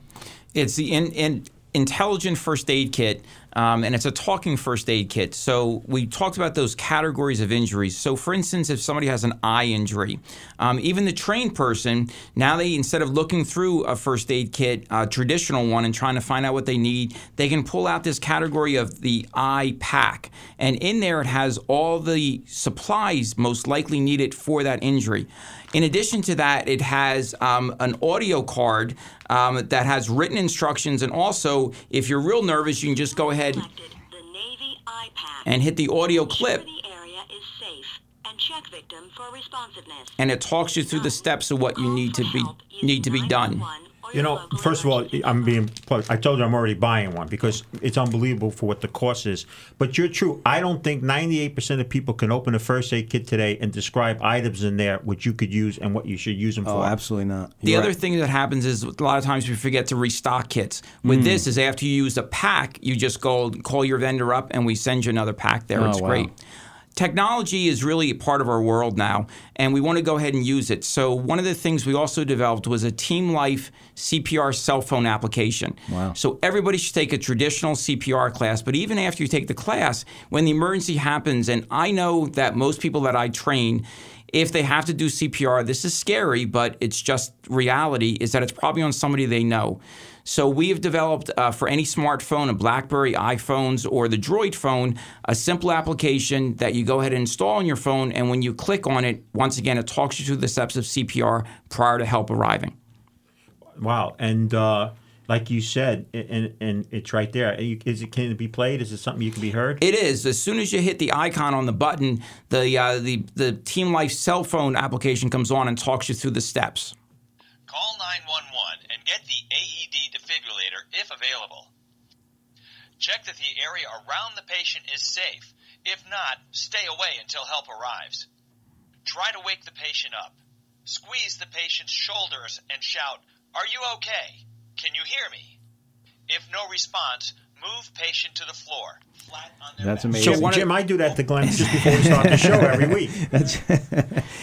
It's the in, in intelligent first aid kit, um, and it's a talking first aid kit. So we talked about those categories of injuries. So, for instance, if somebody has an eye injury, um, even the trained person now they instead of looking through a first aid kit, a traditional one, and trying to find out what they need, they can pull out this category of the eye pack, and in there it has all the supplies most likely needed for that injury. In addition to that, it has um, an audio card um, that has written instructions, and also, if you're real nervous, you can just go ahead and hit the audio clip, and it talks you through the steps of what you need to be need to be done. You know, first of all, I'm being. I told you I'm already buying one because it's unbelievable for what the cost is. But you're true. I don't think 98% of people can open a first aid kit today and describe items in there which you could use and what you should use them Oh, for. absolutely not. The other thing that happens is a lot of times we forget to restock kits. With Mm. this, is after you use a pack, you just go call your vendor up and we send you another pack there. Oh, it's wow. great. Technology is really a part of our world now, and we want to go ahead and use it. So, one of the things we also developed was a Team Life CPR cell phone application. Wow. So, everybody should take a traditional CPR class, but even after you take the class, when the emergency happens, and I know that most people that I train, if they have to do CPR, this is scary, but it's just reality, is that it's probably on somebody they know. So we have developed uh, for any smartphone, a BlackBerry, iPhones, or the Droid phone, a simple application that you go ahead and install on your phone, and when you click on it, once again, it talks you through the steps of CPR prior to help arriving. Wow. And uh, like you said, and, and it's right there. Is it, can it be played? Is it something you can be heard? It is. As soon as you hit the icon on the button, the uh, the the Team Life cell phone application comes on and talks you through the steps. Call 911 and get the AED defibrillator if available. Check that the area around the patient is safe. If not, stay away until help arrives. Try to wake the patient up. Squeeze the patient's shoulders and shout, Are you okay? Can you hear me? If no response, move patient to the floor. Flat on their That's back. amazing. Jim, Jim, I do that to Glenn just before we start the show every week. That's,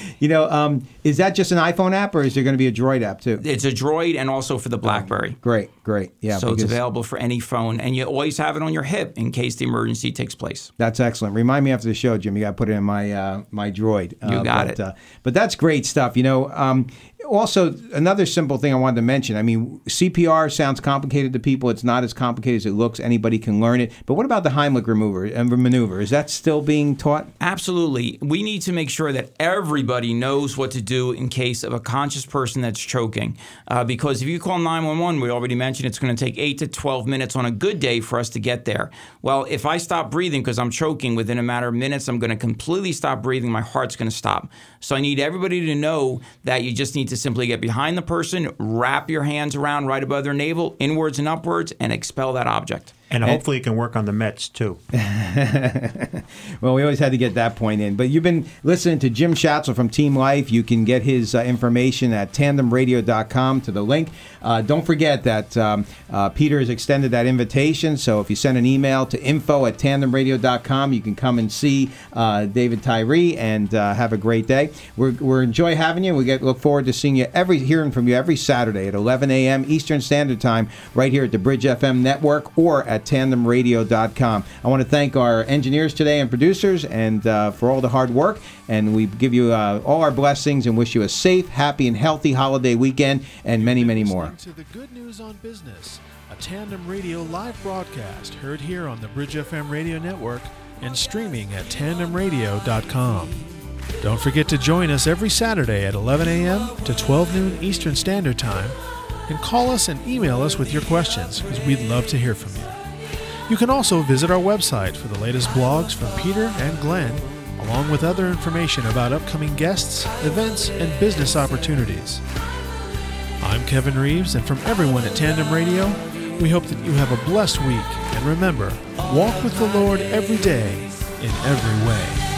you know, um, is that just an iPhone app or is there going to be a Droid app too? It's a Droid and also for the BlackBerry. Great, great. Yeah, so it's available for any phone, and you always have it on your hip in case the emergency takes place. That's excellent. Remind me after the show, Jim. You got to put it in my uh, my droid. You Uh, got but, it. Uh, but that's great stuff. You know. Um, also, another simple thing I wanted to mention. I mean, CPR sounds complicated to people. It's not as complicated as it looks. Anybody can learn it. But what about the Heimlich remover and maneuver? Is that still being taught? Absolutely. We need to make sure that everybody knows what to do in case of a conscious person that's choking. Uh, because if you call 911, we already mentioned it's going to take 8 to 12 minutes on a good day for us to get there. Well, if I stop breathing because I'm choking within a matter of minutes, I'm going to completely stop breathing. My heart's going to stop. So I need everybody to know that you just need to simply get behind the person, wrap your hands around right above their navel, inwards and upwards, and expel that object. And hopefully it can work on the Mets too. well, we always had to get that point in. But you've been listening to Jim Schatzel from Team Life. You can get his uh, information at tandemradio.com to the link. Uh, don't forget that um, uh, Peter has extended that invitation. So if you send an email to info at tandemradio.com, you can come and see uh, David Tyree and uh, have a great day. We're, we're enjoy having you. We get look forward to seeing you every hearing from you every Saturday at 11 a.m. Eastern Standard Time right here at the Bridge FM network or at tandemradio.com. I want to thank our engineers today and producers and uh, for all the hard work. And we give you uh, all our blessings and wish you a safe, happy, and healthy holiday weekend and many, many more. To the Good News on Business, a Tandem Radio live broadcast heard here on the Bridge FM radio network and streaming at tandemradio.com. Don't forget to join us every Saturday at 11 a.m. to 12 noon Eastern Standard Time and call us and email us with your questions because we'd love to hear from you. You can also visit our website for the latest blogs from Peter and Glenn, along with other information about upcoming guests, events, and business opportunities. I'm Kevin Reeves, and from everyone at Tandem Radio, we hope that you have a blessed week. And remember, walk with the Lord every day in every way.